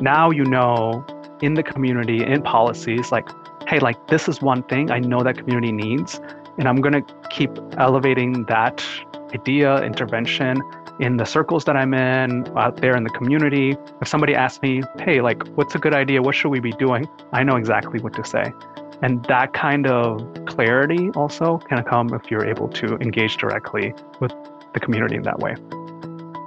now you know in the community, in policies, like, hey, like this is one thing I know that community needs. And I'm going to keep elevating that idea, intervention in the circles that I'm in, out there in the community. If somebody asks me, hey, like, what's a good idea? What should we be doing? I know exactly what to say. And that kind of clarity also can come if you're able to engage directly with the community in that way.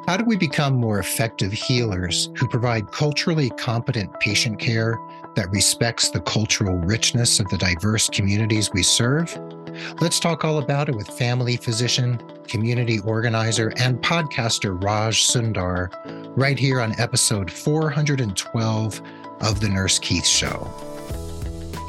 How do we become more effective healers who provide culturally competent patient care that respects the cultural richness of the diverse communities we serve? Let's talk all about it with family physician, community organizer, and podcaster Raj Sundar right here on episode 412 of The Nurse Keith Show.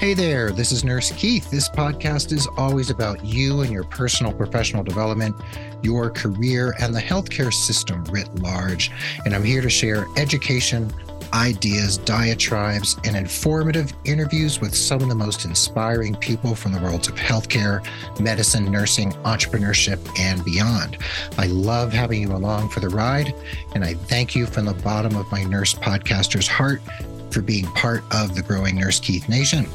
Hey there, this is Nurse Keith. This podcast is always about you and your personal professional development, your career, and the healthcare system writ large. And I'm here to share education, ideas, diatribes, and informative interviews with some of the most inspiring people from the worlds of healthcare, medicine, nursing, entrepreneurship, and beyond. I love having you along for the ride, and I thank you from the bottom of my nurse podcaster's heart for being part of the growing Nurse Keith Nation.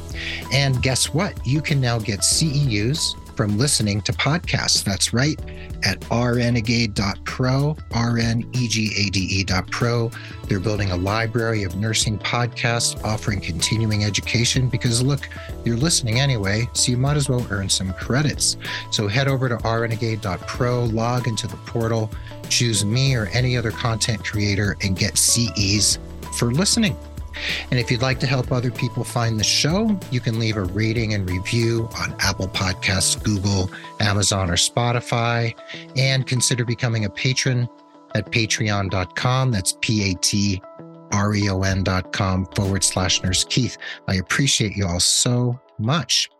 And guess what? You can now get CEUs from listening to podcasts. That's right, at rnegade.pro, R-N-E-G-A-D-E.pro. They're building a library of nursing podcasts offering continuing education because look, you're listening anyway, so you might as well earn some credits. So head over to rnegade.pro, log into the portal, choose me or any other content creator and get CEs for listening. And if you'd like to help other people find the show, you can leave a rating and review on Apple Podcasts, Google, Amazon, or Spotify, and consider becoming a patron at patreon.com. That's P A T R E O N.com forward slash Nurse Keith. I appreciate you all so much.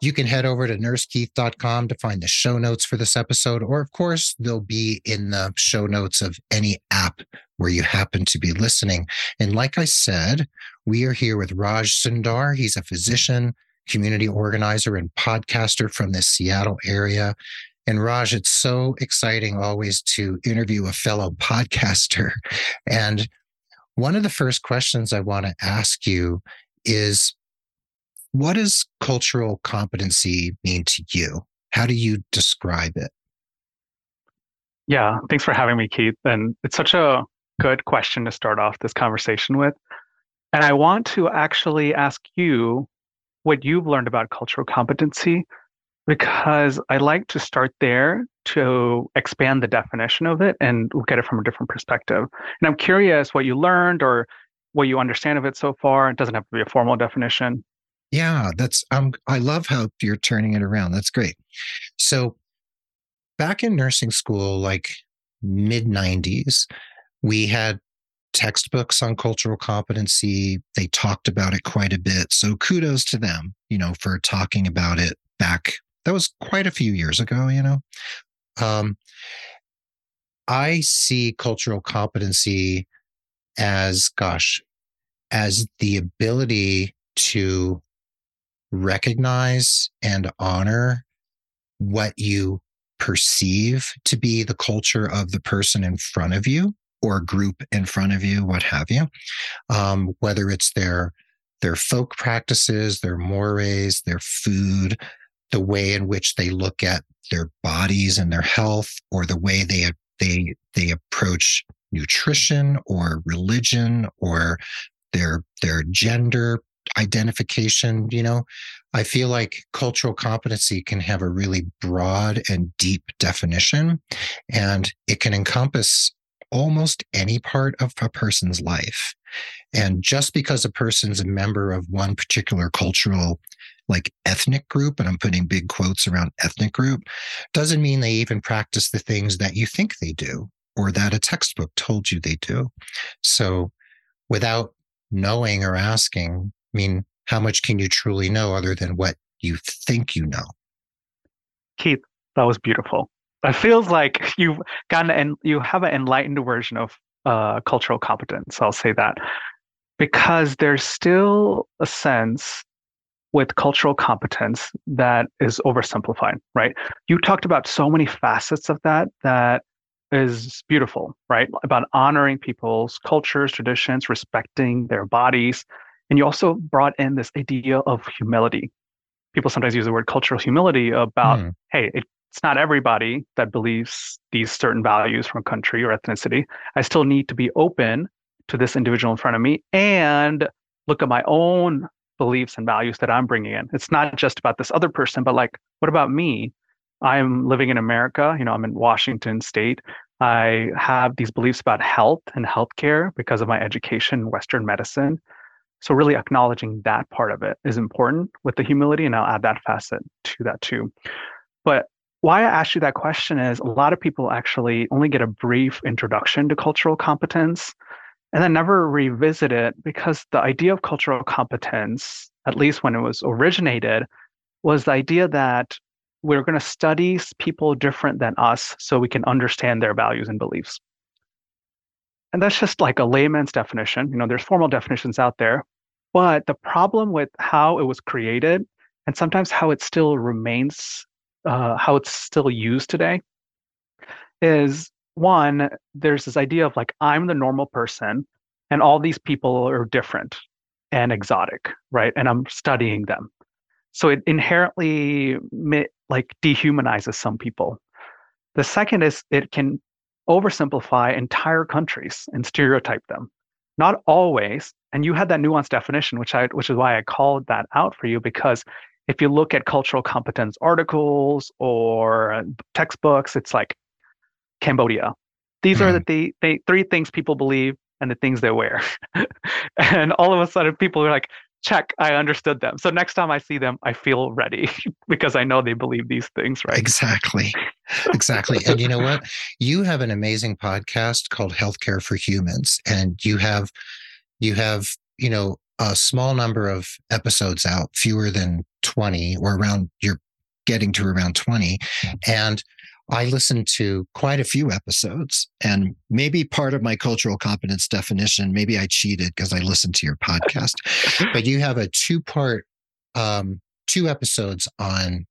You can head over to nursekeith.com to find the show notes for this episode, or of course, they'll be in the show notes of any app where you happen to be listening. And like I said, we are here with Raj Sundar. He's a physician, community organizer, and podcaster from the Seattle area. And Raj, it's so exciting always to interview a fellow podcaster. And one of the first questions I want to ask you is what does cultural competency mean to you? How do you describe it? Yeah, thanks for having me, Keith. And it's such a good question to start off this conversation with. And I want to actually ask you what you've learned about cultural competency, because I like to start there to expand the definition of it and look at it from a different perspective. And I'm curious what you learned or what you understand of it so far. It doesn't have to be a formal definition. Yeah, that's um I love how you're turning it around. That's great. So back in nursing school like mid 90s, we had textbooks on cultural competency. They talked about it quite a bit. So kudos to them, you know, for talking about it back. That was quite a few years ago, you know. Um I see cultural competency as gosh, as the ability to recognize and honor what you perceive to be the culture of the person in front of you or group in front of you, what have you, um, whether it's their their folk practices, their mores, their food, the way in which they look at their bodies and their health, or the way they they they approach nutrition or religion or their their gender identification, you know, I feel like cultural competency can have a really broad and deep definition, and it can encompass almost any part of a person's life. And just because a person's a member of one particular cultural, like ethnic group, and I'm putting big quotes around ethnic group, doesn't mean they even practice the things that you think they do or that a textbook told you they do. So without knowing or asking, I mean, how much can you truly know other than what you think you know? Keith, that was beautiful. It feels like you've gotten and you have an enlightened version of uh, cultural competence. I'll say that because there's still a sense with cultural competence that is oversimplified, right? You talked about so many facets of that that is beautiful, right? About honoring people's cultures, traditions, respecting their bodies. And you also brought in this idea of humility. People sometimes use the word cultural humility about, mm. hey, it's not everybody that believes these certain values from a country or ethnicity. I still need to be open to this individual in front of me and look at my own beliefs and values that I'm bringing in. It's not just about this other person, but like, what about me? I'm living in America. You know, I'm in Washington State. I have these beliefs about health and healthcare because of my education in Western medicine. So, really acknowledging that part of it is important with the humility, and I'll add that facet to that too. But why I asked you that question is a lot of people actually only get a brief introduction to cultural competence and then never revisit it because the idea of cultural competence, at least when it was originated, was the idea that we're going to study people different than us so we can understand their values and beliefs. And that's just like a layman's definition. You know, there's formal definitions out there. But the problem with how it was created and sometimes how it still remains, uh, how it's still used today, is one, there's this idea of like, I'm the normal person and all these people are different and exotic, right? And I'm studying them. So it inherently like dehumanizes some people. The second is it can oversimplify entire countries and stereotype them. Not always, and you had that nuanced definition, which I which is why I called that out for you because if you look at cultural competence articles or textbooks, it's like Cambodia. These mm-hmm. are the, the three things people believe and the things they wear. and all of a sudden, people are like, check, I understood them. So next time I see them, I feel ready because I know they believe these things, right? Exactly. Exactly. and you know what? You have an amazing podcast called Healthcare for Humans and you have you have, you know, a small number of episodes out, fewer than 20 or around you're getting to around 20 and I listened to quite a few episodes, and maybe part of my cultural competence definition, maybe I cheated because I listened to your podcast. but you have a two part, um, two episodes on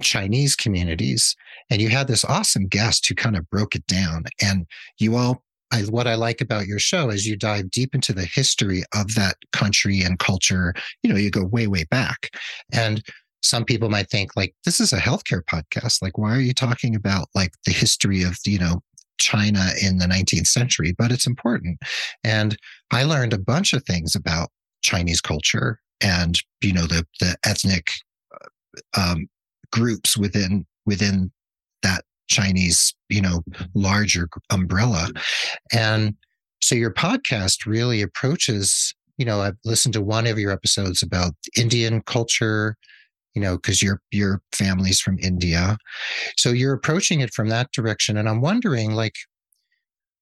Chinese communities, and you had this awesome guest who kind of broke it down. And you all, I, what I like about your show is you dive deep into the history of that country and culture. You know, you go way, way back. And some people might think like this is a healthcare podcast like why are you talking about like the history of you know china in the 19th century but it's important and i learned a bunch of things about chinese culture and you know the the ethnic uh, um, groups within within chinese you know larger umbrella and so your podcast really approaches you know i've listened to one of your episodes about indian culture you know, because your your family's from India. So you're approaching it from that direction. And I'm wondering, like,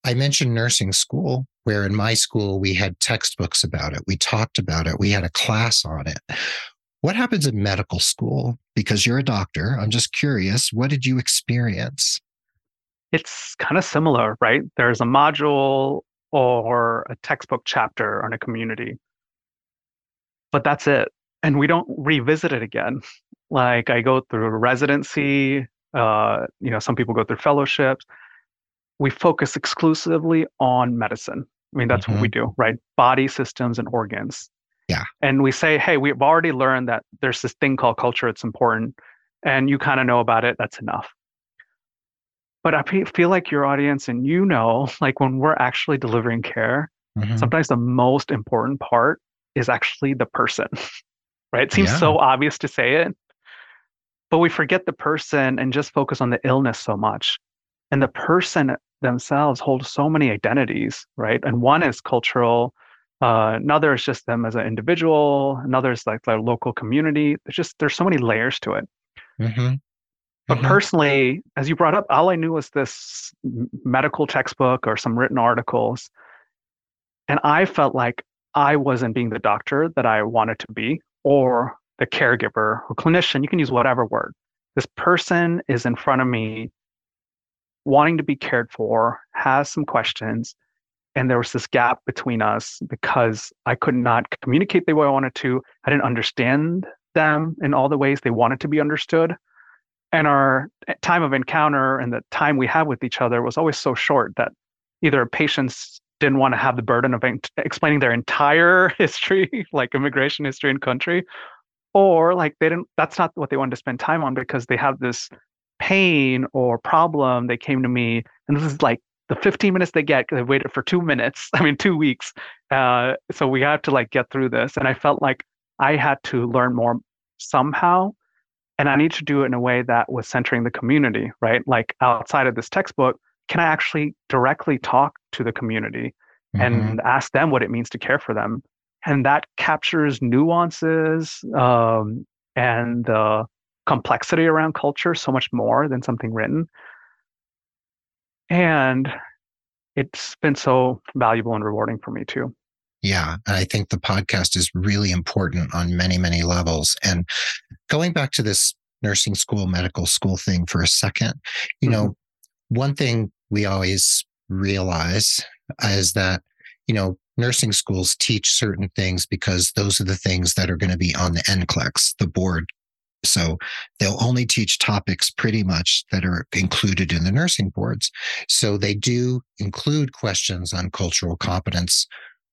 I mentioned nursing school, where in my school we had textbooks about it. We talked about it. We had a class on it. What happens in medical school? Because you're a doctor. I'm just curious, what did you experience? It's kind of similar, right? There's a module or a textbook chapter on a community. But that's it and we don't revisit it again. Like I go through residency, uh, you know, some people go through fellowships. We focus exclusively on medicine. I mean, that's mm-hmm. what we mm-hmm. do, right? Body systems and organs. Yeah. And we say, hey, we've already learned that there's this thing called culture. It's important. And you kind of know about it. That's enough. But I feel like your audience and you know, like when we're actually delivering care, mm-hmm. sometimes the most important part is actually the person. right? It seems yeah. so obvious to say it, but we forget the person and just focus on the illness so much. And the person themselves hold so many identities, right? And one is cultural, uh, another is just them as an individual, another is like their local community. There's just there's so many layers to it. Mm-hmm. But mm-hmm. personally, as you brought up, all I knew was this medical textbook or some written articles. And I felt like I wasn't being the doctor that I wanted to be or the caregiver or clinician, you can use whatever word. This person is in front of me wanting to be cared for, has some questions, and there was this gap between us because I could not communicate the way I wanted to. I didn't understand them in all the ways they wanted to be understood. and our eh, time of encounter and the time we had with each other was always so short that either patients didn't want to have the burden of explaining their entire history, like immigration history and country, or like they didn't. That's not what they wanted to spend time on because they have this pain or problem. They came to me, and this is like the 15 minutes they get they waited for two minutes. I mean, two weeks. Uh, so we had to like get through this, and I felt like I had to learn more somehow and I need to do it in a way that was centering the community, right? Like outside of this textbook, can I actually directly talk to the community mm-hmm. and ask them what it means to care for them? And that captures nuances um, and the complexity around culture so much more than something written. And it's been so valuable and rewarding for me too. Yeah. And I think the podcast is really important on many, many levels. And going back to this nursing school, medical school thing for a second, you mm-hmm. know, one thing we always realize is that, you know, nursing schools teach certain things because those are the things that are going to be on the NCLEX, the board. So they'll only teach topics pretty much that are included in the nursing boards. So they do include questions on cultural competence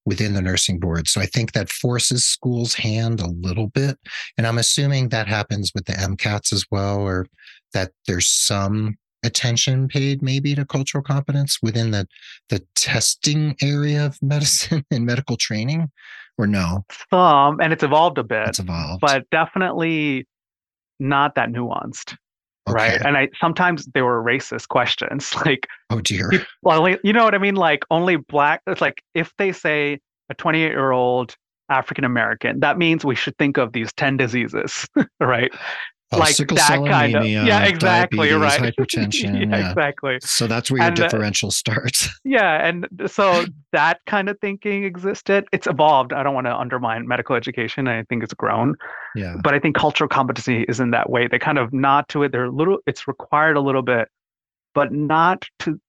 within the nursing board. So I think that forces schools' hand a little bit. And I'm assuming that happens with the MCATs as well, or that there's some attention paid maybe to cultural competence within the the testing area of medicine and medical training or no some and it's evolved a bit it's evolved but definitely not that nuanced okay. right and i sometimes they were racist questions like oh dear well you know what i mean like only black it's like if they say a 28 year old African American, that means we should think of these 10 diseases, right? Oh, like that kind of yeah exactly right. hypertension yeah, yeah, exactly. So that's where your and, uh, differential starts. Yeah and so that kind of thinking existed. It's evolved. I don't want to undermine medical education. I think it's grown. Yeah. But i think cultural competency is in that way. They kind of nod to it they're a little it's required a little bit but not to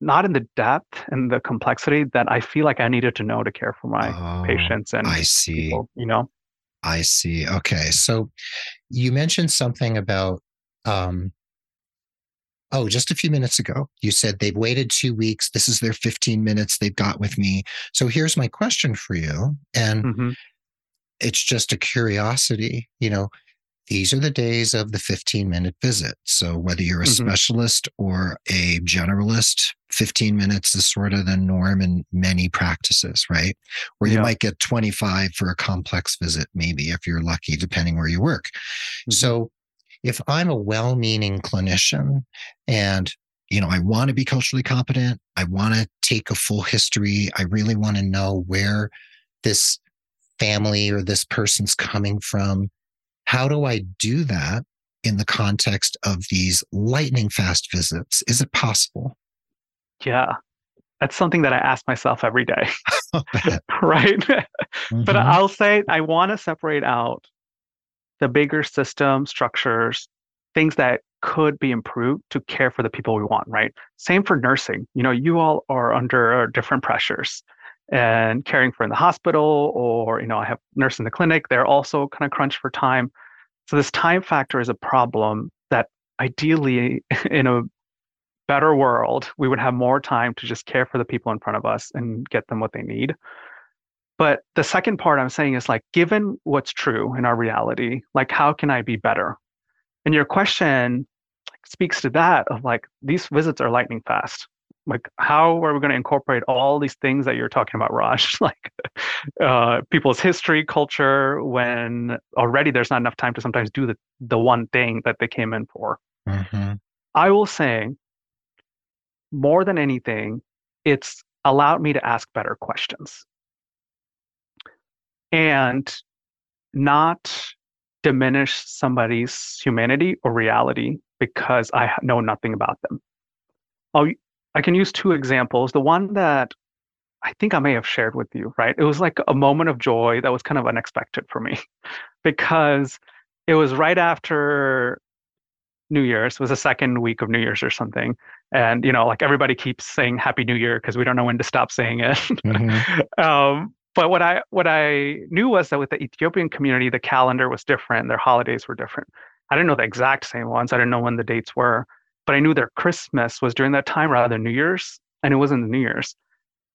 not in the depth and the complexity that i feel like i needed to know to care for my oh, patients and i see. people, you know I see. Okay. So you mentioned something about, um, oh, just a few minutes ago, you said they've waited two weeks. This is their 15 minutes they've got with me. So here's my question for you. And mm-hmm. it's just a curiosity, you know, these are the days of the 15 minute visit. So whether you're a mm-hmm. specialist or a generalist, 15 minutes is sort of the norm in many practices, right? Or you yeah. might get 25 for a complex visit, maybe if you're lucky, depending where you work. Mm-hmm. So if I'm a well meaning clinician and you know, I want to be culturally competent. I want to take a full history. I really want to know where this family or this person's coming from how do I do that in the context of these lightning fast visits? Is it possible? Yeah. That's something that I ask myself every day. right. Mm-hmm. But I'll say I want to separate out the bigger system structures, things that could be improved to care for the people we want, right? Same for nursing. You know, you all are under different pressures and caring for in the hospital or you know i have nurse in the clinic they're also kind of crunched for time. So this time factor is a problem that ideally in a better world we would have more time to just care for the people in front of us and get them what they need. But the second part i'm saying is like given what's true in our reality like how can i be better? And your question speaks to that of like these visits are lightning fast like how are we going to incorporate all these things that you're talking about raj? Like uh, people's history culture when already there's not enough time to sometimes do the, the one thing that they came in for. Mm-hmm. i will say more than anything it's allowed me to ask better questions. And not diminish somebody's humanity or reality because i know nothing about them. I'll I can use two examples. The one that I think I may have shared with you, right? It was like a moment of joy that was kind of unexpected for me because it was right after New Year's. It was the second week of New Year's or something. And, you know, like everybody keeps saying Happy New Year because we don't know when to stop saying it. Mm-hmm. um, but what I what I knew was that with the Ethiopian community, the calendar was different. Their holidays were different. I didn't know the exact same ones. I didn't know when the dates were, but I knew their Christmas was during that time rather than New Year's, and it wasn't the New Year's.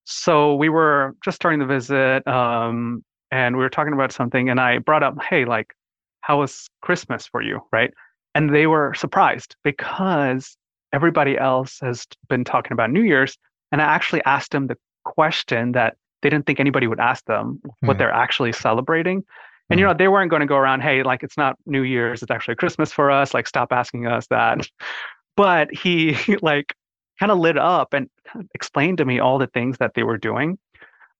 So we were just starting the visit, um, and we were talking about something, and I brought up, "Hey, like, how was Christmas for you?" Right? And they were surprised because everybody else has been talking about New Year's, and I actually asked them the question that they didn't think anybody would ask them what mm. they're actually celebrating. And you mm. know, they weren't going to go around, hey, like it's not New Year's, it's actually Christmas for us. Like, stop asking us that. But he like kind of lit up and explained to me all the things that they were doing.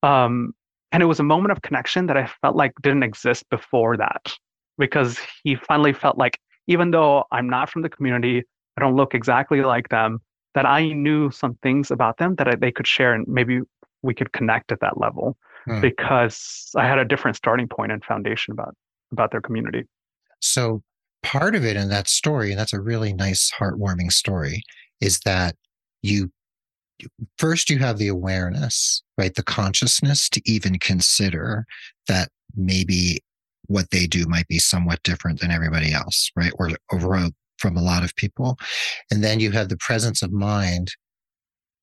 Um, and it was a moment of connection that I felt like didn't exist before that, because he finally felt like even though I'm not from the community, I don't look exactly like them, that I knew some things about them that I, they could share and maybe we could connect at that level hmm. because I had a different starting point and foundation about about their community. So part of it in that story, and that's a really nice, heartwarming story, is that you first you have the awareness, right? The consciousness to even consider that maybe what they do might be somewhat different than everybody else, right? Or overall uh, from a lot of people. And then you have the presence of mind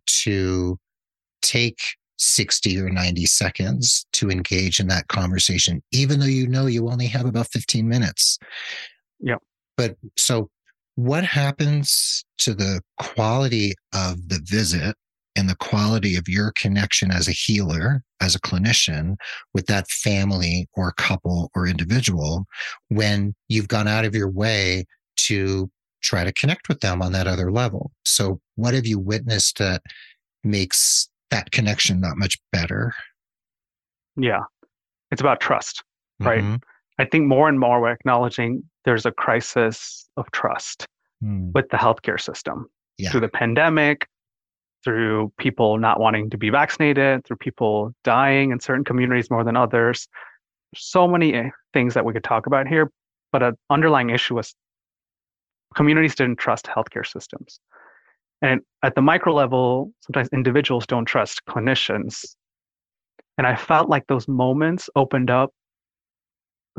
to take 60 or 90 seconds to engage in that conversation, even though you know you only have about 15 minutes. Yeah. But so what happens to the quality of the visit and the quality of your connection as a healer, as a clinician with that family or couple or individual when you've gone out of your way to try to connect with them on that other level. So, what have you witnessed that makes that connection that much better? Yeah, it's about trust, right? Mm-hmm. I think more and more we're acknowledging there's a crisis of trust mm. with the healthcare system yeah. through the pandemic, through people not wanting to be vaccinated, through people dying in certain communities more than others. So many eh, things that we could talk about here, but an underlying issue was communities didn't trust healthcare systems. And at the micro level, sometimes individuals don't trust clinicians. And I felt like those moments opened up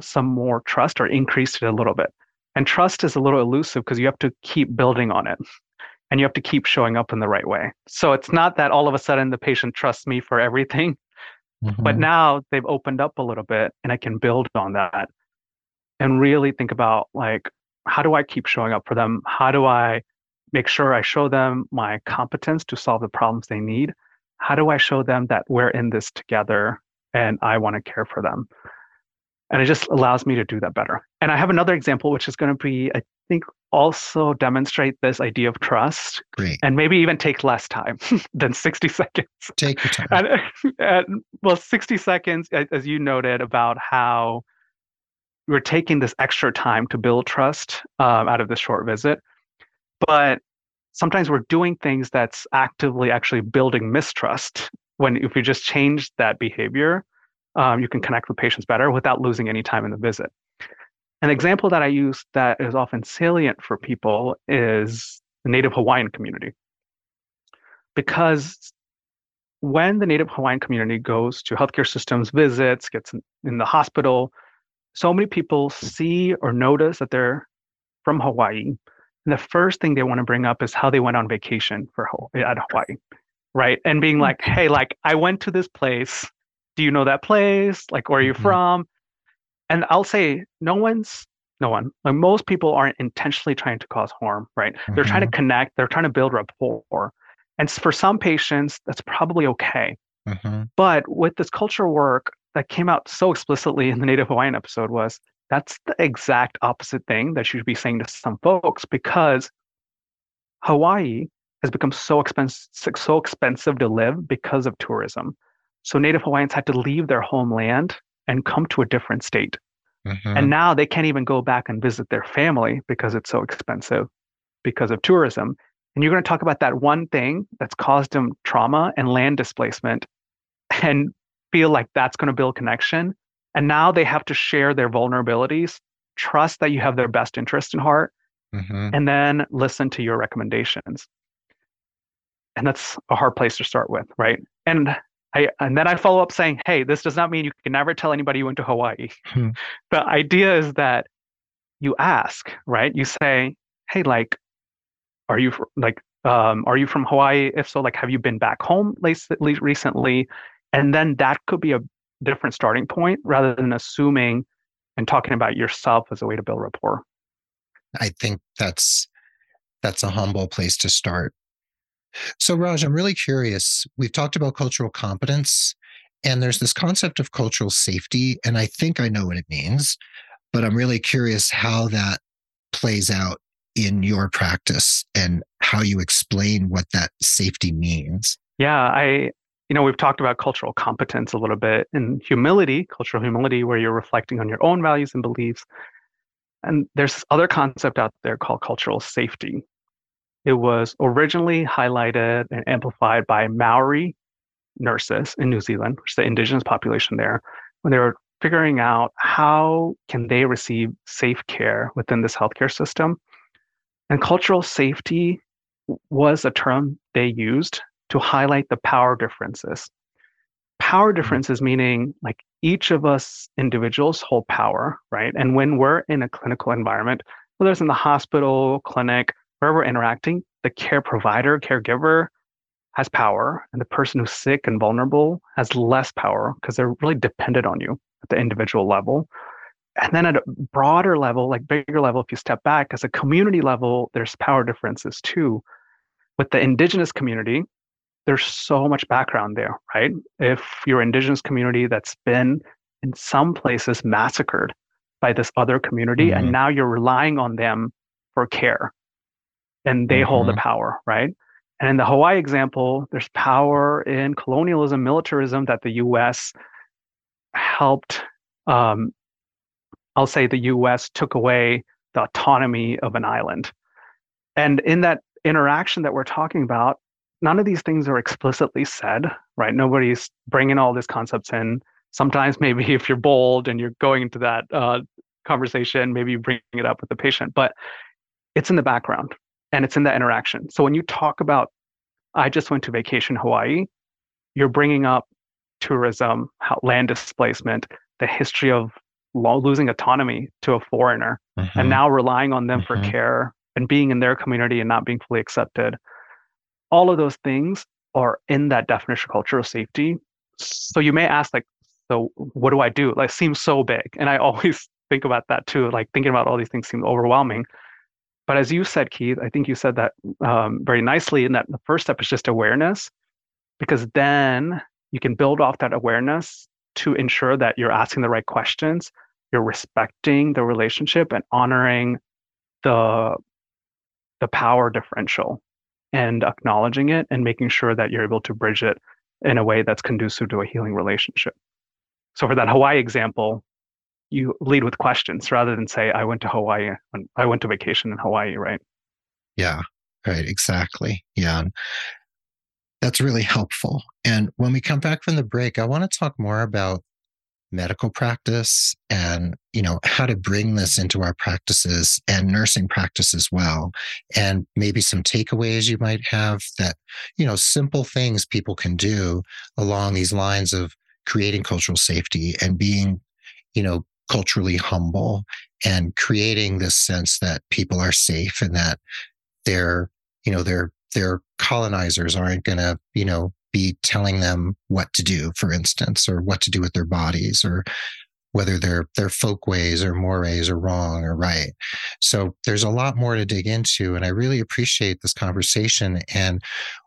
some more trust or increased it a little bit. And trust is a little elusive because you have to keep building on it and you have to keep showing up in the right way. So it's not that all of a sudden the patient trusts me for everything, mm-hmm. but now they've opened up a little bit and I can build on that and really think about like, how do I keep showing up for them? How do I make sure I show them my competence to solve the problems they need? How do I show them that we're in this together and I want to care for them? And it just allows me to do that better. And I have another example, which is going to be, I think, also demonstrate this idea of trust. Great. And maybe even take less time than 60 seconds. Take your time. And, and, well, 60 seconds, as you noted, about how we're taking this extra time to build trust um, out of this short visit but sometimes we're doing things that's actively actually building mistrust when if you just change that behavior um, you can connect with patients better without losing any time in the visit an example that i use that is often salient for people is the native hawaiian community because when the native hawaiian community goes to healthcare systems visits gets in, in the hospital so many people see or notice that they're from hawaii and the first thing they want to bring up is how they went on vacation for at Hawaii, right? And being like, hey, like I went to this place. Do you know that place? Like, where are you mm-hmm. from? And I'll say, no one's, no one. Like most people aren't intentionally trying to cause harm, right? Mm-hmm. They're trying to mm-hmm. connect. They're trying to build rapport. And for some patients, that's probably okay. Mm-hmm. But with this culture work that came out so explicitly in the Native Hawaiian episode was that's the exact opposite thing that you should be saying to some folks because Hawaii has become so expensive, so expensive to live because of tourism. So Native Hawaiians had to leave their homeland and come to a different state. Mm-hmm. And now they can't even go back and visit their family because it's so expensive because of tourism. And you're going to talk about that one thing that's caused them trauma and land displacement and feel like that's going to build connection. And now they have to share their vulnerabilities, trust that you have their best interest in heart, mm-hmm. and then listen to your recommendations. And that's a hard place to start with, right? And I and then I follow up saying, hey, this does not mean you can never tell anybody you went to Hawaii. Hmm. The idea is that you ask, right? You say, hey, like, are you like, um, are you from Hawaii? If so, like, have you been back home recently? And then that could be a different starting point rather than assuming and talking about yourself as a way to build rapport. I think that's that's a humble place to start. So Raj, I'm really curious. We've talked about cultural competence and there's this concept of cultural safety and I think I know what it means, but I'm really curious how that plays out in your practice and how you explain what that safety means. Yeah, I you know, we've talked about cultural competence a little bit and humility, cultural humility, where you're reflecting on your own values and beliefs. And there's other concept out there called cultural safety. It was originally highlighted and amplified by Maori nurses in New Zealand, which is the indigenous population there, when they were figuring out how can they receive safe care within this healthcare system. And cultural safety was a term they used to highlight the power differences. Power mm-hmm. differences meaning like each of us individuals hold power, right? And when we're in a clinical environment, whether it's in the hospital, clinic, where we're interacting, the care provider, caregiver has power, and the person who's sick and vulnerable has less power because they're really dependent on you at the individual level. And then at a broader level, like bigger level, if you step back, as a community level, there's power differences too. With the indigenous community, there's so much background there, right? If you're indigenous community that's been in some places massacred by this other community, mm-hmm. and now you're relying on them for care, and they mm-hmm. hold the mm-hmm. power, right? And in the Hawaii example, there's power in colonialism, militarism that the U.S. helped. Um, I'll say the U.S. took away the autonomy of an island, and in that interaction that we're talking about, none of these things are explicitly said, right? Nobody's bringing all these concepts in. Sometimes maybe if you're bold and you're going into that uh, conversation, maybe you bring it up with the patient, but it's in the background and it's in that interaction. So when you talk about, I just went to vacation Hawaii, you're bringing up tourism, land displacement, the history of losing autonomy to a foreigner, mm-hmm. and now relying on them mm-hmm. for care and being in their community and not being fully accepted all of those things are in that definition of cultural safety. So you may ask, like, so what do I do? Like, seems so big, and I always think about that too. Like thinking about all these things seems overwhelming. But as you said, Keith, I think you said that um, very nicely. In that the first step is just awareness, because then you can build off that awareness to ensure that you're asking the right questions, you're respecting the relationship and honoring the the power differential and acknowledging it and making sure that you're able to bridge it in a way that's conducive to a healing relationship. So for that Hawaii example, you lead with questions rather than say, I went to Hawaii, I went to vacation in Hawaii, right? Yeah, right, exactly. Yeah. That's really helpful. And when we come back from the break, I want to talk more about medical practice and you know how to bring this into our practices and nursing practice as well and maybe some takeaways you might have that you know simple things people can do along these lines of creating cultural safety and being you know culturally humble and creating this sense that people are safe and that they're you know their their colonizers aren't going to you know be telling them what to do, for instance, or what to do with their bodies, or whether their their folkways or mores are wrong or right. So there's a lot more to dig into, and I really appreciate this conversation. And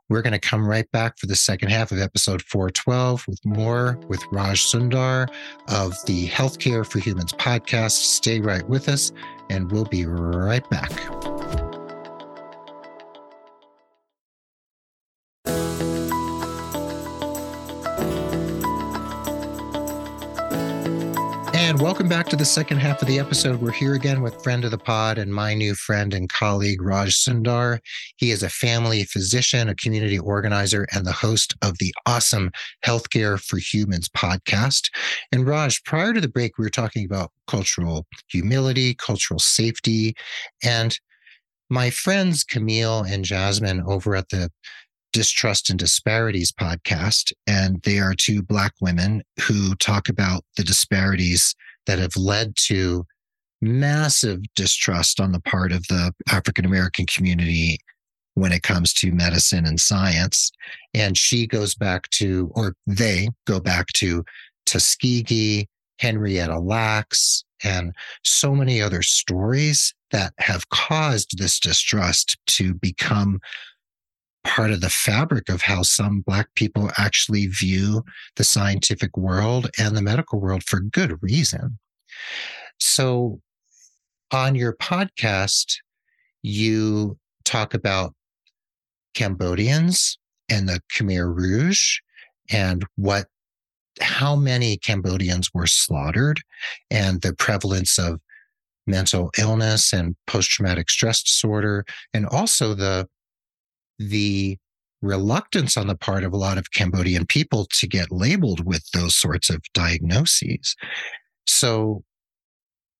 we're going to come right back for the second half of episode 412 with more with Raj Sundar of the Healthcare for Humans podcast. Stay right with us, and we'll be right back. Welcome back to the second half of the episode. We're here again with friend of the pod and my new friend and colleague, Raj Sundar. He is a family physician, a community organizer, and the host of the awesome Healthcare for Humans podcast. And Raj, prior to the break, we were talking about cultural humility, cultural safety. And my friends, Camille and Jasmine, over at the Distrust and Disparities podcast. And they are two Black women who talk about the disparities that have led to massive distrust on the part of the African American community when it comes to medicine and science. And she goes back to, or they go back to Tuskegee, Henrietta Lacks, and so many other stories that have caused this distrust to become part of the fabric of how some Black people actually view the scientific world and the medical world for good reason. So, on your podcast, you talk about Cambodians and the Khmer Rouge and what how many Cambodians were slaughtered and the prevalence of mental illness and post-traumatic stress disorder and also the the reluctance on the part of a lot of Cambodian people to get labeled with those sorts of diagnoses. So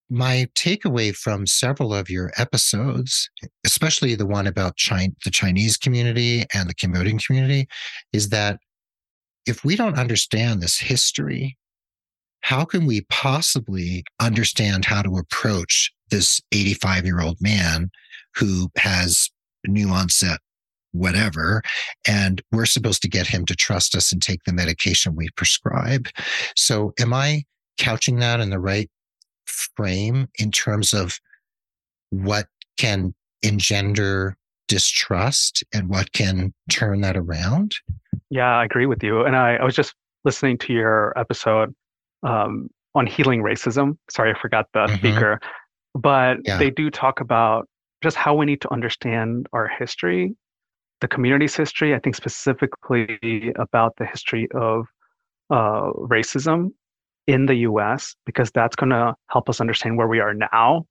my takeaway from several of your episodes, especially the one about China, the Chinese community and the Cambodian community, is that if we don't understand this history, how can we possibly understand how to approach this 85 year old man who has new onset whatever and we're supposed to get him to trust us and take the medication we prescribe so am i couching that in the right frame in terms of what can engender distrust and what can turn that around? Yeah, I agree with you. And I, I was just listening to your episode um, on healing racism. Sorry, I forgot the mm-hmm. speaker. But yeah. they do talk about just how we need to understand our history, the community's history. I think specifically about the history of uh, racism in the US because that's going to help us understand where we are now.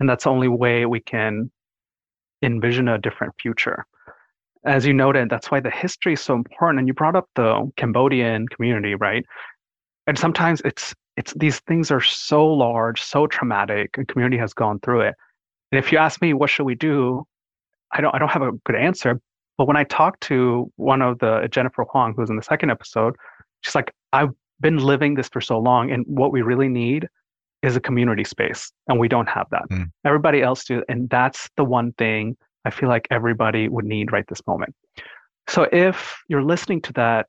And that's the only way we can envision a different future. As you noted, that's why the history is so important. And you brought up the Cambodian community, right? And sometimes it's it's these things are so large, so traumatic, and community has gone through it. And if you ask me what should we do, I don't I don't have a good answer. But when I talked to one of the Jennifer Huang, who's in the second episode, she's like, I've been living this for so long, and what we really need is a community space, and we don't have that. Mm. Everybody else do, and that's the one thing I feel like everybody would need right this moment. So if you're listening to that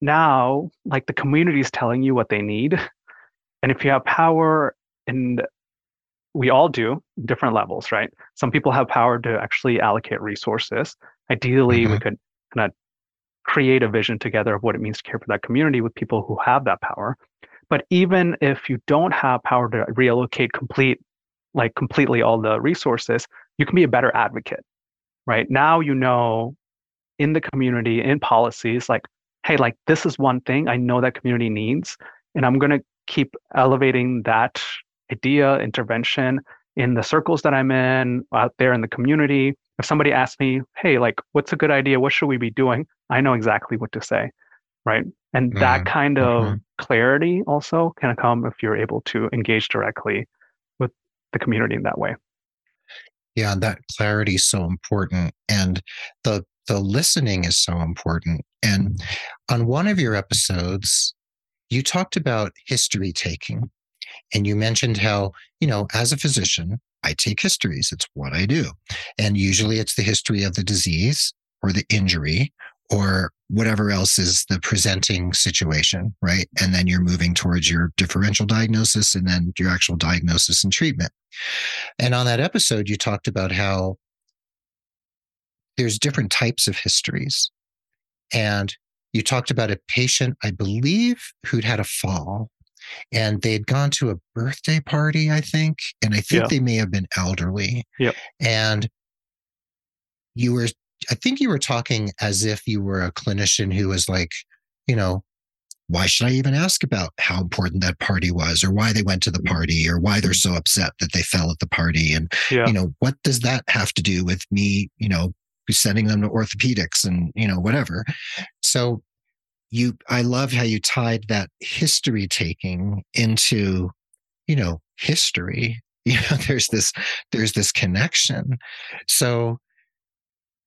now, like the community is telling you what they need, and if you have power, and we all do different levels, right? Some people have power to actually allocate resources. Ideally, mm-hmm. we could kind of create a vision together of what it means to care for that community with people who have that power. But even if you don't have power to reallocate complete, like completely all the resources, you can be a better advocate, right? Now you know in the community, in policies, like, hey, like this is one thing I know that community needs, and I'm gonna keep elevating that idea, intervention in the circles that I'm in, out there in the community. If somebody asks me, hey, like, what's a good idea? What should we be doing? I know exactly what to say, right? And mm-hmm. that kind of mm-hmm. clarity also can come if you're able to engage directly with the community in that way. Yeah, that clarity is so important. And the the listening is so important. And on one of your episodes, you talked about history taking. And you mentioned how, you know, as a physician, I take histories. It's what I do. And usually it's the history of the disease or the injury or whatever else is the presenting situation, right? And then you're moving towards your differential diagnosis and then your actual diagnosis and treatment. And on that episode, you talked about how there's different types of histories. And you talked about a patient, I believe, who'd had a fall and they had gone to a birthday party, I think. And I think yeah. they may have been elderly. Yep. And you were I think you were talking as if you were a clinician who was like, you know, why should I even ask about how important that party was or why they went to the mm-hmm. party or why they're so upset that they fell at the party? And, yeah. you know, what does that have to do with me, you know, sending them to orthopedics and, you know, whatever. So you, I love how you tied that history taking into, you know, history. You know, there's this, there's this connection. So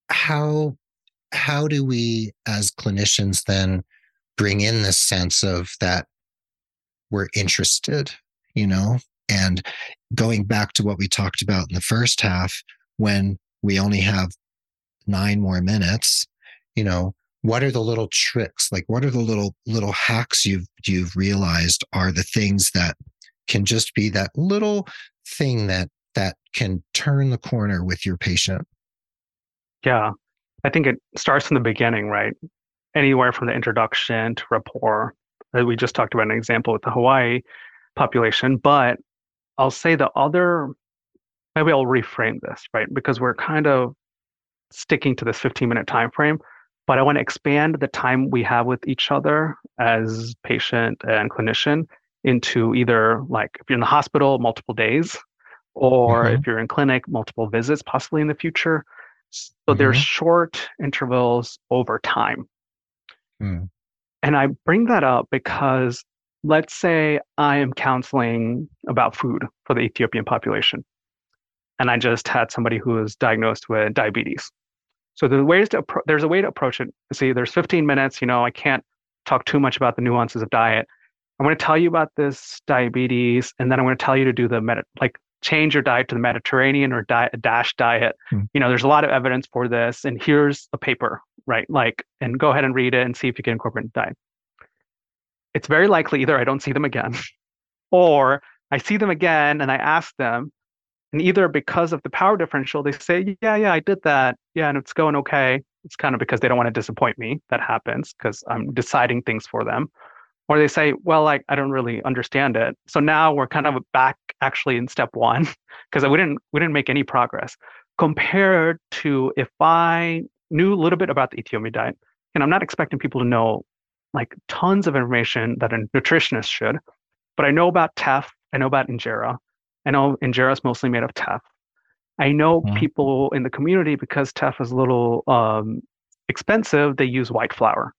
how how do we as clinicians then bring in this sense of that we're interested you know And going back to what we talked about in the first half, when we only have nine more minutes, you know, what are the little tricks? Like what are the little little hacks you've you've realized are the things that can just be that little thing that that can turn the corner with your patient? Yeah. I think it starts from the beginning, right? Anywhere from the introduction to rapport. We just talked about an example with the Hawaii population, but I'll say the other, maybe I'll reframe this, right? Because we're kind of sticking to this 15 minute time frame, but I want to expand the time we have with each other as patient and clinician into either like if you're in the hospital, multiple days, or mm-hmm. if you're in clinic, multiple visits possibly in the future. So mm-hmm. there's short intervals over time. Mm. And I bring that up because let's say I am counseling about food for the Ethiopian population, and I just had somebody who was diagnosed with diabetes. So the ways to appro- there's a way to approach it. See, there's 15 minutes. You know, I can't talk too much about the nuances of diet. I'm going to tell you about this diabetes, and then I'm going to tell you to do the med- like change your diet to the Mediterranean or diet, DASH diet. Hmm. You know, there's a lot of evidence for this, and here's a paper, right? Like, and go ahead and read it and see if you can incorporate the diet it's very likely either I don't see them again or I see them again and I ask them, and either because of the power differential, they say, Yeah, yeah, I did that. Yeah, and it's going okay. It's kind of because they don't want to disappoint me. That happens because I'm deciding things for them. Or they say, Well, like, I don't really understand it. So now we're kind of back actually in step one because we didn't we didn't make any progress compared to if I knew a little bit about the Ethiopian diet. And I'm not expecting people to know like tons of information that a nutritionist should. But I know about teff. I know about injera. I know injera is mostly made of teff. I know mm-hmm. people in the community because teff is a little um, expensive. They use white flour.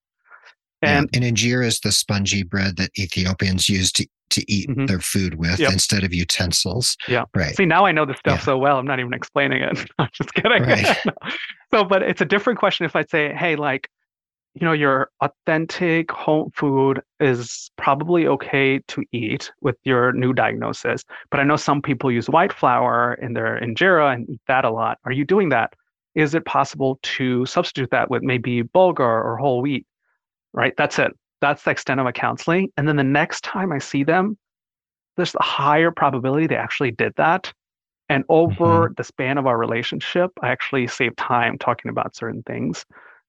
And, and injera is the spongy bread that Ethiopians use to to eat mm-hmm. their food with yep. instead of utensils. Yeah. Right. See, now I know this stuff yeah. so well. I'm not even explaining it. I'm just kidding. Right. so, but it's a different question if I'd say, hey, like, you know your authentic home food is probably okay to eat with your new diagnosis but i know some people use white flour in their injera and eat that a lot. Are you doing that? Is it possible to substitute that with maybe bulgur or whole wheat right? That's it. That's the extent of my counseling. And then the next time i see them there's a higher probability they actually did that. And over mm-hmm. the span of our relationship i actually save time talking about certain things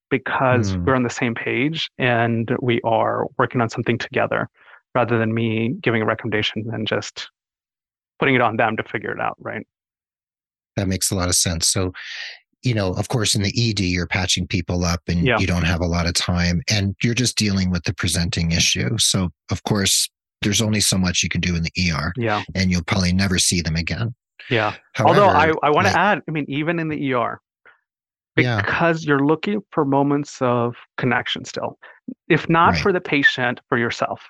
because mm. we're on the same page and we are working on something together rather than me giving a recommendation and just putting it on them to figure it out right? That makes a lot of sense. So you know of course in the ed you're patching people up and yeah. you don't have a lot of time and you're just dealing with the presenting issue. So of course there's only so much you can do in the er yeah. and you'll probably never see them again. Yeah. However, although i, I want to like, add i mean even in the er because yeah. you're looking for moments of connection still. If not right. for the patient, for yourself.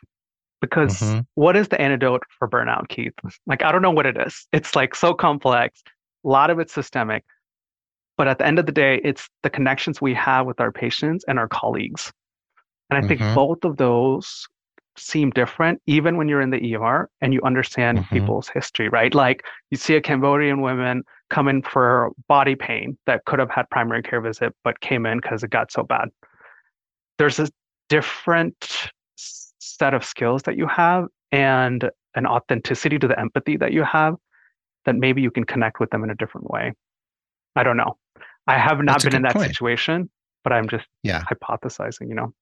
Because mm-hmm. what is the antidote for burnout, Keith? Like, I don't know what it is. It's like so complex. A lot of it's systemic. But at the end of the day, it's the connections we have with our patients and our colleagues. And I mm-hmm. think both of those seem different, even when you're in the ER and you understand mm-hmm. people's history, right? Like you see a Cambodian woman come in for body pain that could have had primary care visit but came in because it got so bad. There's a different set of skills that you have and an authenticity to the empathy that you have that maybe you can connect with them in a different way. I don't know. I have not That's been in that point. situation but i'm just yeah. hypothesizing you know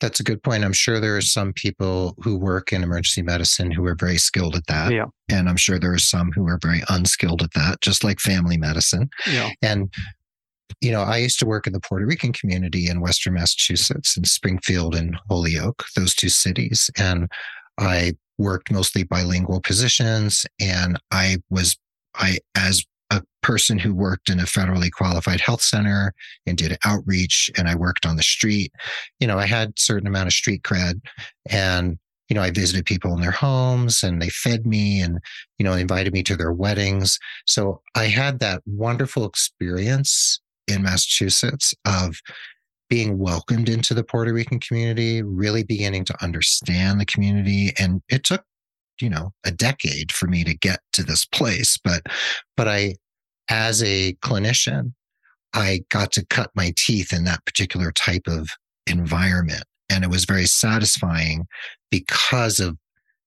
that's a good point. I'm sure there are some people who work in emergency medicine who are very skilled at that. Yeah. And I'm sure there are some who are very unskilled at that, just like family medicine. Yeah. And, you know, I used to work in the Puerto Rican community in Western Massachusetts, in Springfield and Holyoke, those two cities. And I worked mostly bilingual positions. And I was, I, as person who worked in a federally qualified health center and did outreach and I worked on the street. You know, I had certain amount of street cred and you know, I visited people in their homes and they fed me and, you know, invited me to their weddings. So I had that wonderful experience in Massachusetts of being welcomed into the Puerto Rican community, really beginning to understand the community. And it took you know, a decade for me to get to this place. But, but I, as a clinician, I got to cut my teeth in that particular type of environment. And it was very satisfying because of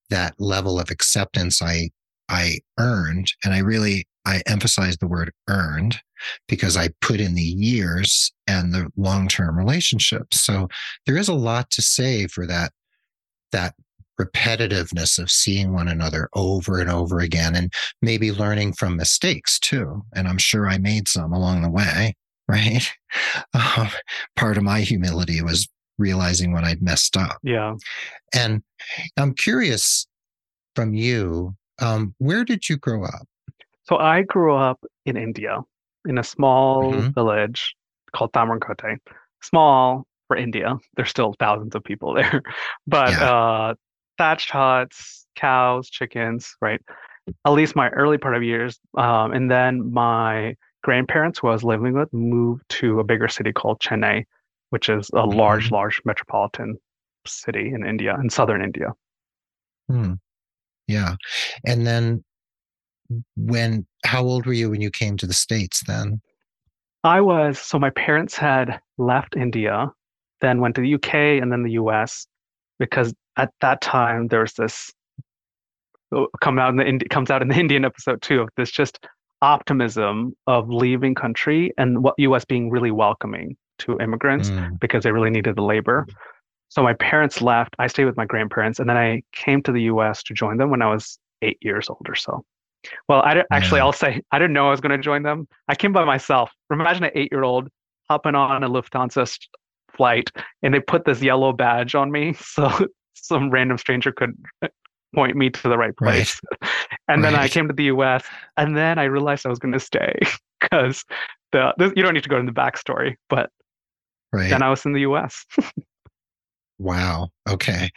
that level of acceptance I, I earned. And I really, I emphasize the word earned because I put in the years and the long-term relationships. So there is a lot to say for that, that repetitiveness of seeing one another over and over again and maybe learning from mistakes too. And I'm sure I made some along the way, right? Uh, part of my humility was realizing when I'd messed up. Yeah. And I'm curious from you, um, where did you grow up? So I grew up in India in a small mm-hmm. village called Tamarkote. Small for India. There's still thousands of people there. But yeah. uh, thatched huts, cows, chickens, right? At least my early part of years. Um, and then my grandparents, who I was living with, moved to a bigger city called Chennai, which is a mm-hmm. large, large metropolitan city in India, in southern India. Hmm. Yeah. And then when, how old were you when you came to the States then? I was, so my parents had left India, then went to the UK and then the US because at that time there's this oh, come out in the Indi- comes out in the Indian episode too of this just optimism of leaving country and what US being really welcoming to immigrants mm. because they really needed the labor. So my parents left. I stayed with my grandparents, and then I came to the U.S. to join them when I was eight years old or so. Well, I actually. I'll say I didn't know I was going to join them. I came by myself. Imagine an eight-year-old hopping on a Lufthansa flight, and they put this yellow badge on me, so some random stranger could point me to the right place. Right. and right. then I came to the U.S. and then I realized I was going to stay because the this, you don't need to go into the backstory, but right. then I was in the U.S. wow. Okay.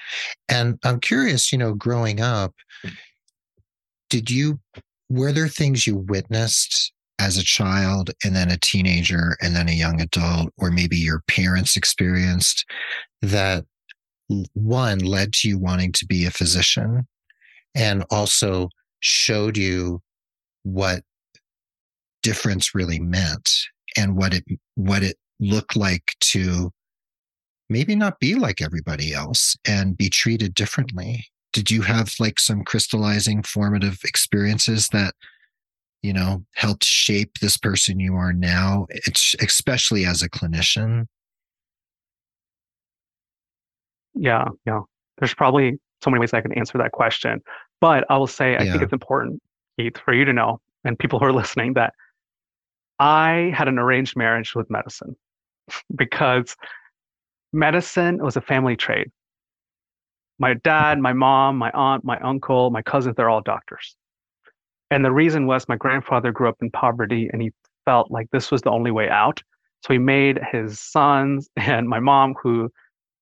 And I'm curious, you know, growing up, did you were there things you witnessed as a child and then a teenager and then a young adult, or maybe your parents experienced that one led to you wanting to be a physician and also showed you what difference really meant and what it what it looked like to maybe not be like everybody else and be treated differently. Did you have like some crystallizing formative experiences that you know helped shape this person you are now it's especially as a clinician yeah, yeah. There's probably so many ways I can answer that question. But I will say, I yeah. think it's important, Keith, for you to know, and people who are listening, that I had an arranged marriage with medicine because medicine was a family trade. My dad, my mom, my aunt, my uncle, my cousins, they're all doctors. And the reason was my grandfather grew up in poverty and he felt like this was the only way out. So he made his sons and my mom, who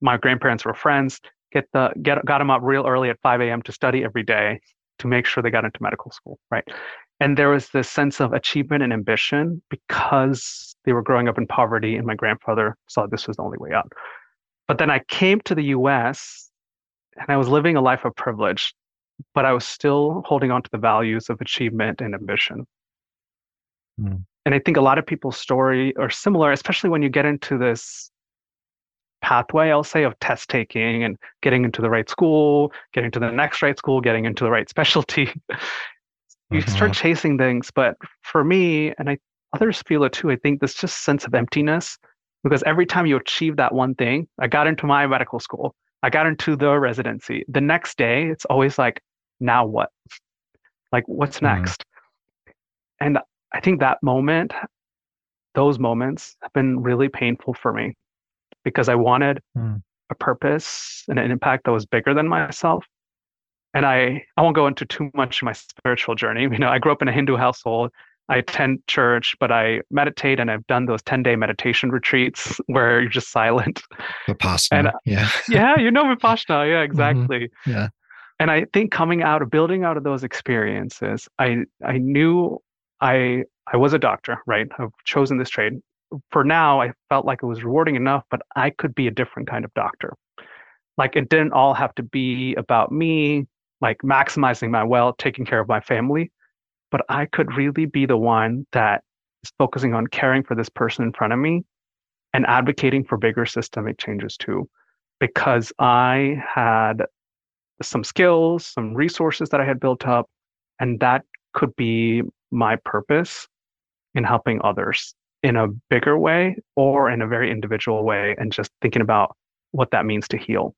my grandparents were friends, get the get got them up real early at 5 a.m. to study every day to make sure they got into medical school, right? And there was this sense of achievement and ambition because they were growing up in poverty, and my grandfather saw this was the only way out. But then I came to the U.S. and I was living a life of privilege, but I was still holding on to the values of achievement and ambition. Mm. And I think a lot of people's story are similar, especially when you get into this pathway, I'll say, of test taking and getting into the right school, getting to the next right school, getting into the right specialty. you mm-hmm. start chasing things. But for me, and I others feel it too, I think this just sense of emptiness because every time you achieve that one thing, I got into my medical school, I got into the residency. The next day, it's always like, now what? Like, what's mm-hmm. next? And I think that moment, those moments have been really painful for me because I wanted mm. a purpose and an impact that was bigger than myself. And I, I won't go into too much of my spiritual journey. You know, I grew up in a Hindu household. I attend church, but I meditate and I've done those 10 day meditation retreats where you're just silent. Vipassana. And, yeah. yeah, you know Vipassana. Yeah, mm-hmm. exactly. Mm-hmm. Yeah. And I think coming out of building out of those experiences, I I knew I I was a doctor, right? I've chosen this trade for now, I felt like it was rewarding enough, but I could be a different kind of doctor. Like it didn't all have to be about me. like maximizing my wealth, taking care of my family, but I could really be the one that is focusing on caring for this person in front of me and advocating for bigger systemic changes too, because I had some skills, some resources that I had built up, and that could be my purpose in helping others in a bigger way or in a very individual way and just thinking about what that means to heal.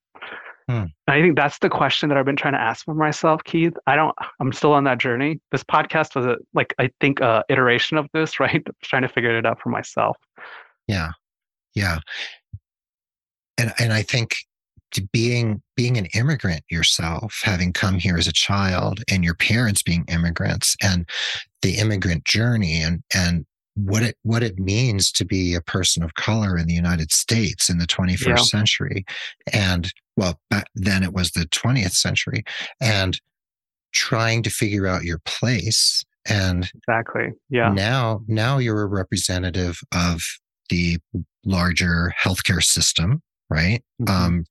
Hmm. I think that's the question that I've been trying to ask for myself, Keith. I don't, I'm still on that journey. This podcast was a, like, I think a iteration of this, right? trying to figure it out for myself. Yeah. Yeah. And, and I think being being an immigrant yourself having come here as a child and your parents being immigrants and the immigrant journey and and what it what it means to be a person of color in the United States in the 21st yeah. century and well back then it was the 20th century and trying to figure out your place and exactly yeah now now you're a representative of the larger healthcare system right mm-hmm. um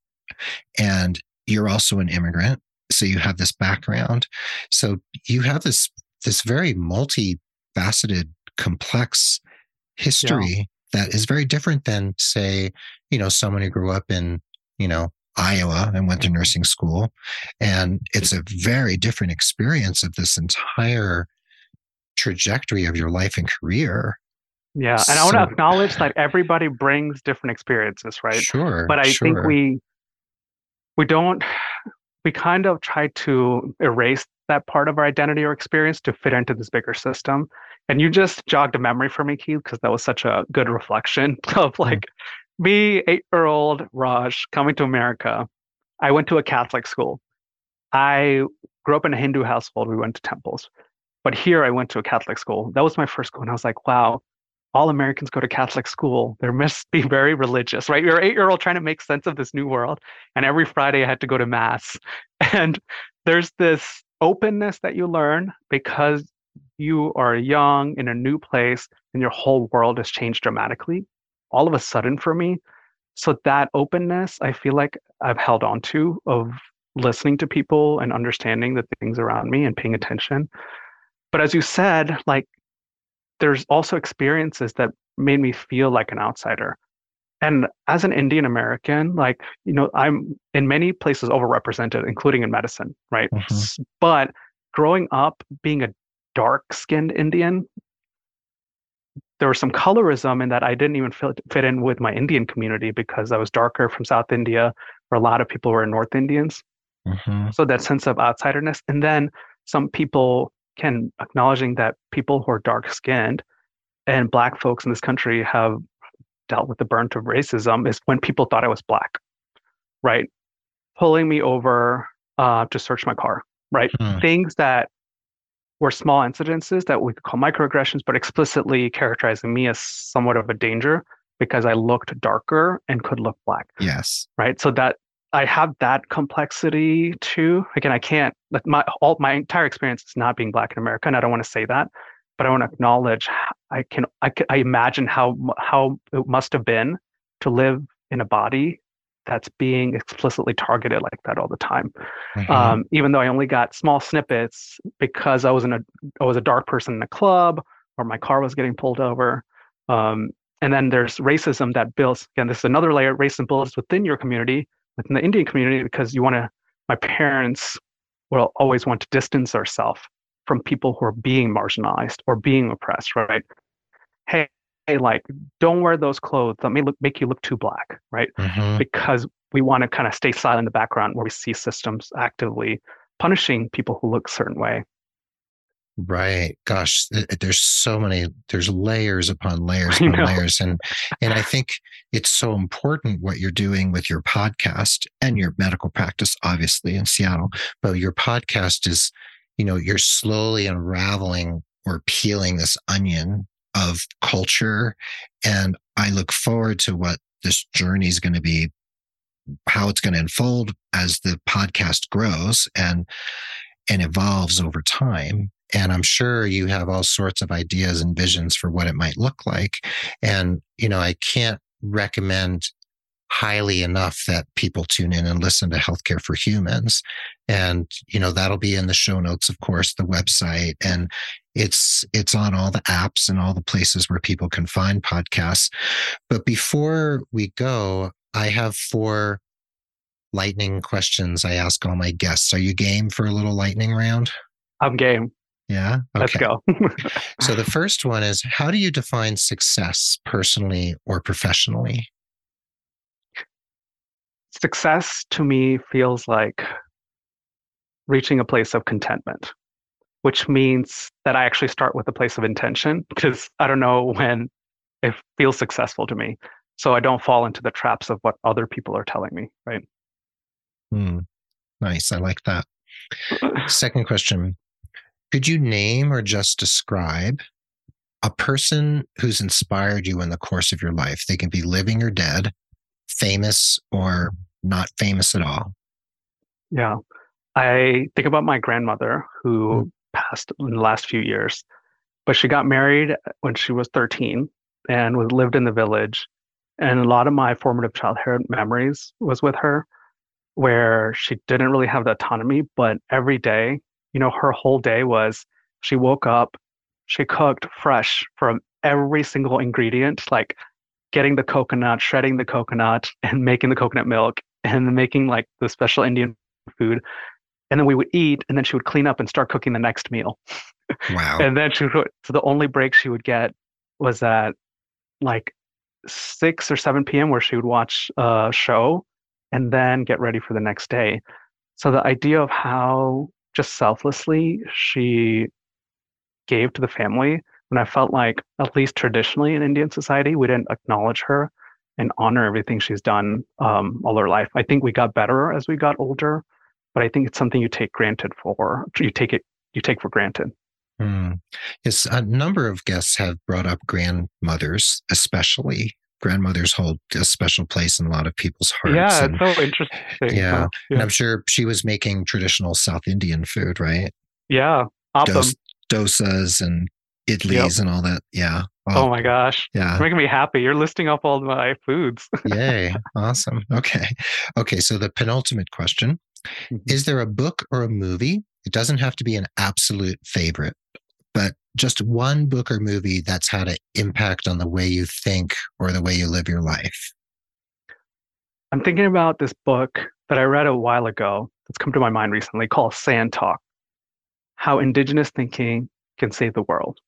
and you're also an immigrant so you have this background so you have this this very multifaceted complex history yeah. that is very different than, say, you know, someone who grew up in, you know, Iowa and went to mm-hmm. nursing school. And it's a very different experience of this entire trajectory of your life and career. Yeah. And so, I want to acknowledge that everybody brings different experiences, right? Sure. But I sure. think we we don't we kind of try to erase that part of our identity or experience to fit into this bigger system. And you just jogged a memory for me, Keith, because that was such a good reflection of like mm. me, eight year old Raj, coming to America. I went to a Catholic school. I grew up in a Hindu household. We went to temples. But here I went to a Catholic school. That was my first school. And I was like, wow, all Americans go to Catholic school. There must be very religious, right? You're eight year old trying to make sense of this new world. And every Friday I had to go to mass. And there's this openness that you learn because you are young in a new place and your whole world has changed dramatically all of a sudden for me. So that openness, I feel like I've held on to of listening to people and understanding the things around me and paying attention. But as you said, like there's also experiences that made me feel like an outsider. And as an Indian American, like, you know, I'm in many places overrepresented, including in medicine, right? Mm-hmm. But growing up being a dark skinned Indian, there was some colorism in that I didn't even fit, fit in with my Indian community because I was darker from South India, where a lot of people were North Indians. Mm-hmm. So that sense of outsiderness. And then some people can acknowledging that people who are dark skinned and black folks in this country have dealt with the burnt of racism is when people thought I was black, right? Pulling me over uh, to search my car, right? Hmm. Things that were small incidences that we could call microaggressions, but explicitly characterizing me as somewhat of a danger because I looked darker and could look black. Yes. Right. So that I have that complexity too. Again, I can't like my all my entire experience is not being black in America, and I don't want to say that but I want to acknowledge I can I, can, I imagine how how it must have been to live in a body that's being explicitly targeted like that all the time. Mm-hmm. Um, even though I only got small snippets because I was in a I was a dark person in a club or my car was getting pulled over. Um, and then there's racism that builds again. This is another layer. Racism builds within your community, within the Indian community, because you want to. My parents will always want to distance ourselves from people who are being marginalized or being oppressed, right? Hey, hey, like, don't wear those clothes that may look, make you look too black, right? Mm-hmm. Because we want to kind of stay silent in the background where we see systems actively punishing people who look a certain way. Right. Gosh, there's so many, there's layers upon layers upon layers. And and I think it's so important what you're doing with your podcast and your medical practice, obviously in Seattle. But your podcast is you know, you're slowly unraveling or peeling this onion of culture. And I look forward to what this journey is going to be, how it's going to unfold as the podcast grows and, and evolves over time. And I'm sure you have all sorts of ideas and visions for what it might look like. And, you know, I can't recommend highly enough that people tune in and listen to Healthcare for Humans. And, you know, that'll be in the show notes, of course, the website. And it's it's on all the apps and all the places where people can find podcasts. But before we go, I have four lightning questions I ask all my guests. Are you game for a little lightning round? I'm game. Yeah. Okay. Let's go. so the first one is how do you define success personally or professionally? Success to me feels like reaching a place of contentment, which means that I actually start with a place of intention because I don't know when it feels successful to me. So I don't fall into the traps of what other people are telling me, right? Hmm. Nice. I like that. Second question Could you name or just describe a person who's inspired you in the course of your life? They can be living or dead, famous or not famous at all. Yeah. I think about my grandmother who mm. Passed in the last few years, but she got married when she was 13 and was lived in the village. And a lot of my formative childhood memories was with her where she didn't really have the autonomy, but every day, you know, her whole day was she woke up, she cooked fresh from every single ingredient, like getting the coconut, shredding the coconut, and making the coconut milk, and making like the special Indian food. And then we would eat, and then she would clean up and start cooking the next meal. Wow. and then she would, so the only break she would get was at like 6 or 7 p.m., where she would watch a show and then get ready for the next day. So the idea of how just selflessly she gave to the family when I felt like, at least traditionally in Indian society, we didn't acknowledge her and honor everything she's done um, all her life. I think we got better as we got older, but I think it's something you take granted for. You take it, you take for granted. Mm. Yes, a number of guests have brought up grandmothers, especially grandmothers hold a special place in a lot of people's hearts. Yeah, and, it's so interesting. Yeah. yeah. And I'm sure she was making traditional South Indian food, right? Yeah. Dos- dosas and idlis yep. and all that. Yeah. Oh my gosh. Yeah. You're making me happy. You're listing off all my foods. Yay. Awesome. Okay. Okay. So the penultimate question mm-hmm. Is there a book or a movie? It doesn't have to be an absolute favorite, but just one book or movie that's had an impact on the way you think or the way you live your life? I'm thinking about this book that I read a while ago that's come to my mind recently called Sand Talk How Indigenous Thinking Can Save the World.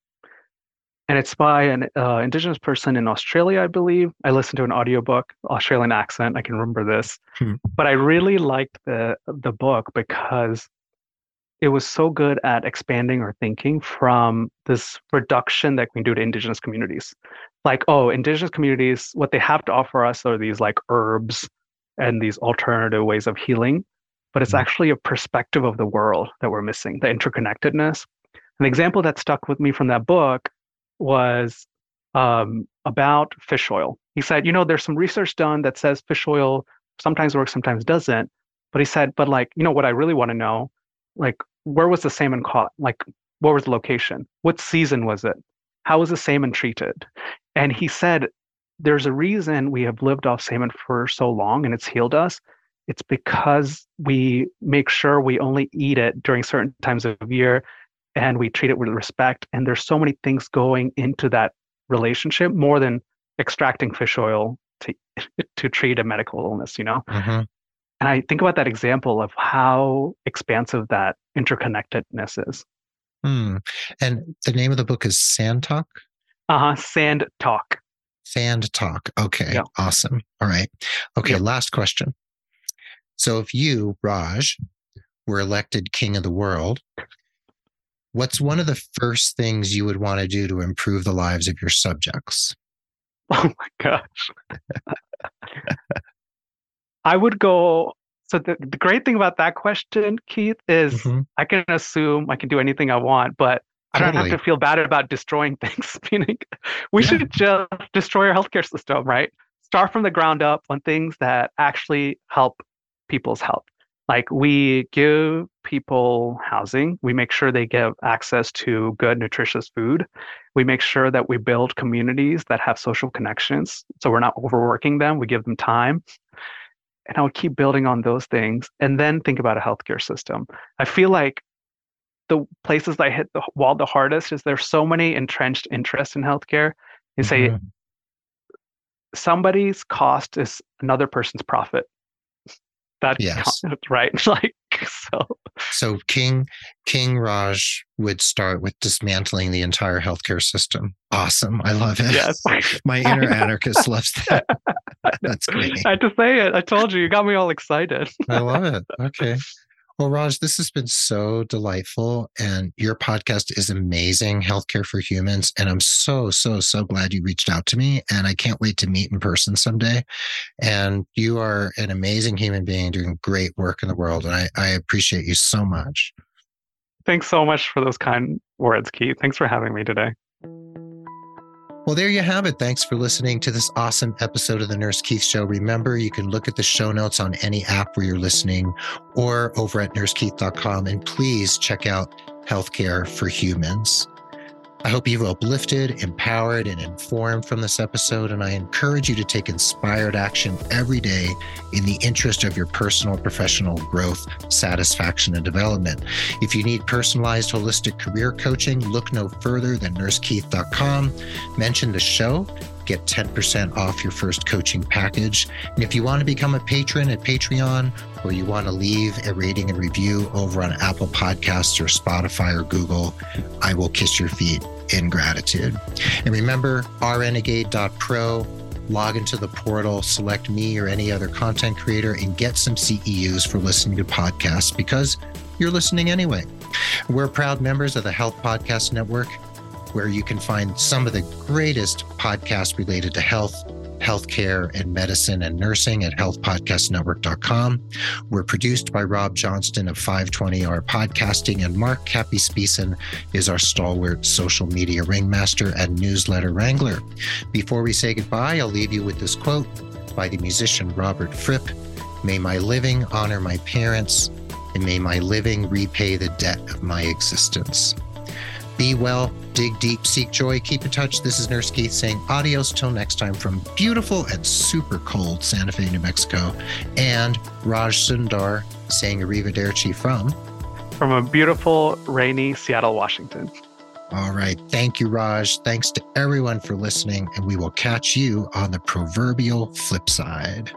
And it's by an uh, Indigenous person in Australia, I believe. I listened to an audiobook, Australian accent. I can remember this. Hmm. But I really liked the, the book because it was so good at expanding our thinking from this reduction that we do to indigenous communities. Like, oh, indigenous communities, what they have to offer us are these like herbs and these alternative ways of healing, but it's mm-hmm. actually a perspective of the world that we're missing, the interconnectedness. An example that stuck with me from that book was um, about fish oil. He said, you know, there's some research done that says fish oil sometimes works, sometimes doesn't. But he said, but like, you know, what I really want to know? Like where was the salmon caught? Like what was the location? What season was it? How was the salmon treated? And he said there's a reason we have lived off salmon for so long and it's healed us. It's because we make sure we only eat it during certain times of year and we treat it with respect and there's so many things going into that relationship more than extracting fish oil to to treat a medical illness you know mm-hmm. And I think about that example of how expansive that interconnectedness is. Hmm. And the name of the book is Sand Talk? Uh huh. Sand Talk. Sand Talk. Okay. Yep. Awesome. All right. Okay. Yep. Last question. So if you, Raj, were elected king of the world, what's one of the first things you would want to do to improve the lives of your subjects? Oh my gosh. I would go. So the, the great thing about that question, Keith, is mm-hmm. I can assume I can do anything I want, but I don't have to feel bad about destroying things. Meaning, we yeah. should just destroy our healthcare system, right? Start from the ground up on things that actually help people's health. Like we give people housing. We make sure they get access to good, nutritious food. We make sure that we build communities that have social connections. So we're not overworking them, we give them time. And I would keep building on those things and then think about a healthcare system. I feel like the places that hit the wall the hardest is there's so many entrenched interests in healthcare. You say mm-hmm. somebody's cost is another person's profit. That yes. right. like so. So King King Raj would start with dismantling the entire healthcare system. Awesome. I love it. Yes. My inner anarchist loves that. That's great. I had to say it. I told you. You got me all excited. I love it. Okay. Well, Raj, this has been so delightful. And your podcast is amazing, Healthcare for Humans. And I'm so, so, so glad you reached out to me. And I can't wait to meet in person someday. And you are an amazing human being doing great work in the world. And I, I appreciate you so much. Thanks so much for those kind words, Keith. Thanks for having me today. Well, there you have it. Thanks for listening to this awesome episode of the Nurse Keith Show. Remember, you can look at the show notes on any app where you're listening or over at nursekeith.com. And please check out Healthcare for Humans. I hope you've uplifted, empowered, and informed from this episode. And I encourage you to take inspired action every day in the interest of your personal professional growth, satisfaction, and development. If you need personalized holistic career coaching, look no further than nursekeith.com. Mention the show get 10% off your first coaching package. And if you want to become a patron at Patreon or you want to leave a rating and review over on Apple Podcasts or Spotify or Google, I will kiss your feet in gratitude. And remember, RNegade.pro log into the portal, select me or any other content creator, and get some CEUs for listening to podcasts because you're listening anyway. We're proud members of the Health Podcast Network where you can find some of the greatest podcasts related to health, healthcare, and medicine and nursing at healthpodcastnetwork.com. We're produced by Rob Johnston of 520R Podcasting, and Mark Capispisan is our stalwart social media ringmaster and newsletter wrangler. Before we say goodbye, I'll leave you with this quote by the musician Robert Fripp May my living honor my parents, and may my living repay the debt of my existence. Be well, dig deep, seek joy, keep in touch. This is Nurse Keith saying adios till next time from beautiful and super cold Santa Fe, New Mexico, and Raj Sundar saying arrivederci from from a beautiful, rainy Seattle, Washington. All right. Thank you, Raj. Thanks to everyone for listening, and we will catch you on the proverbial flip side.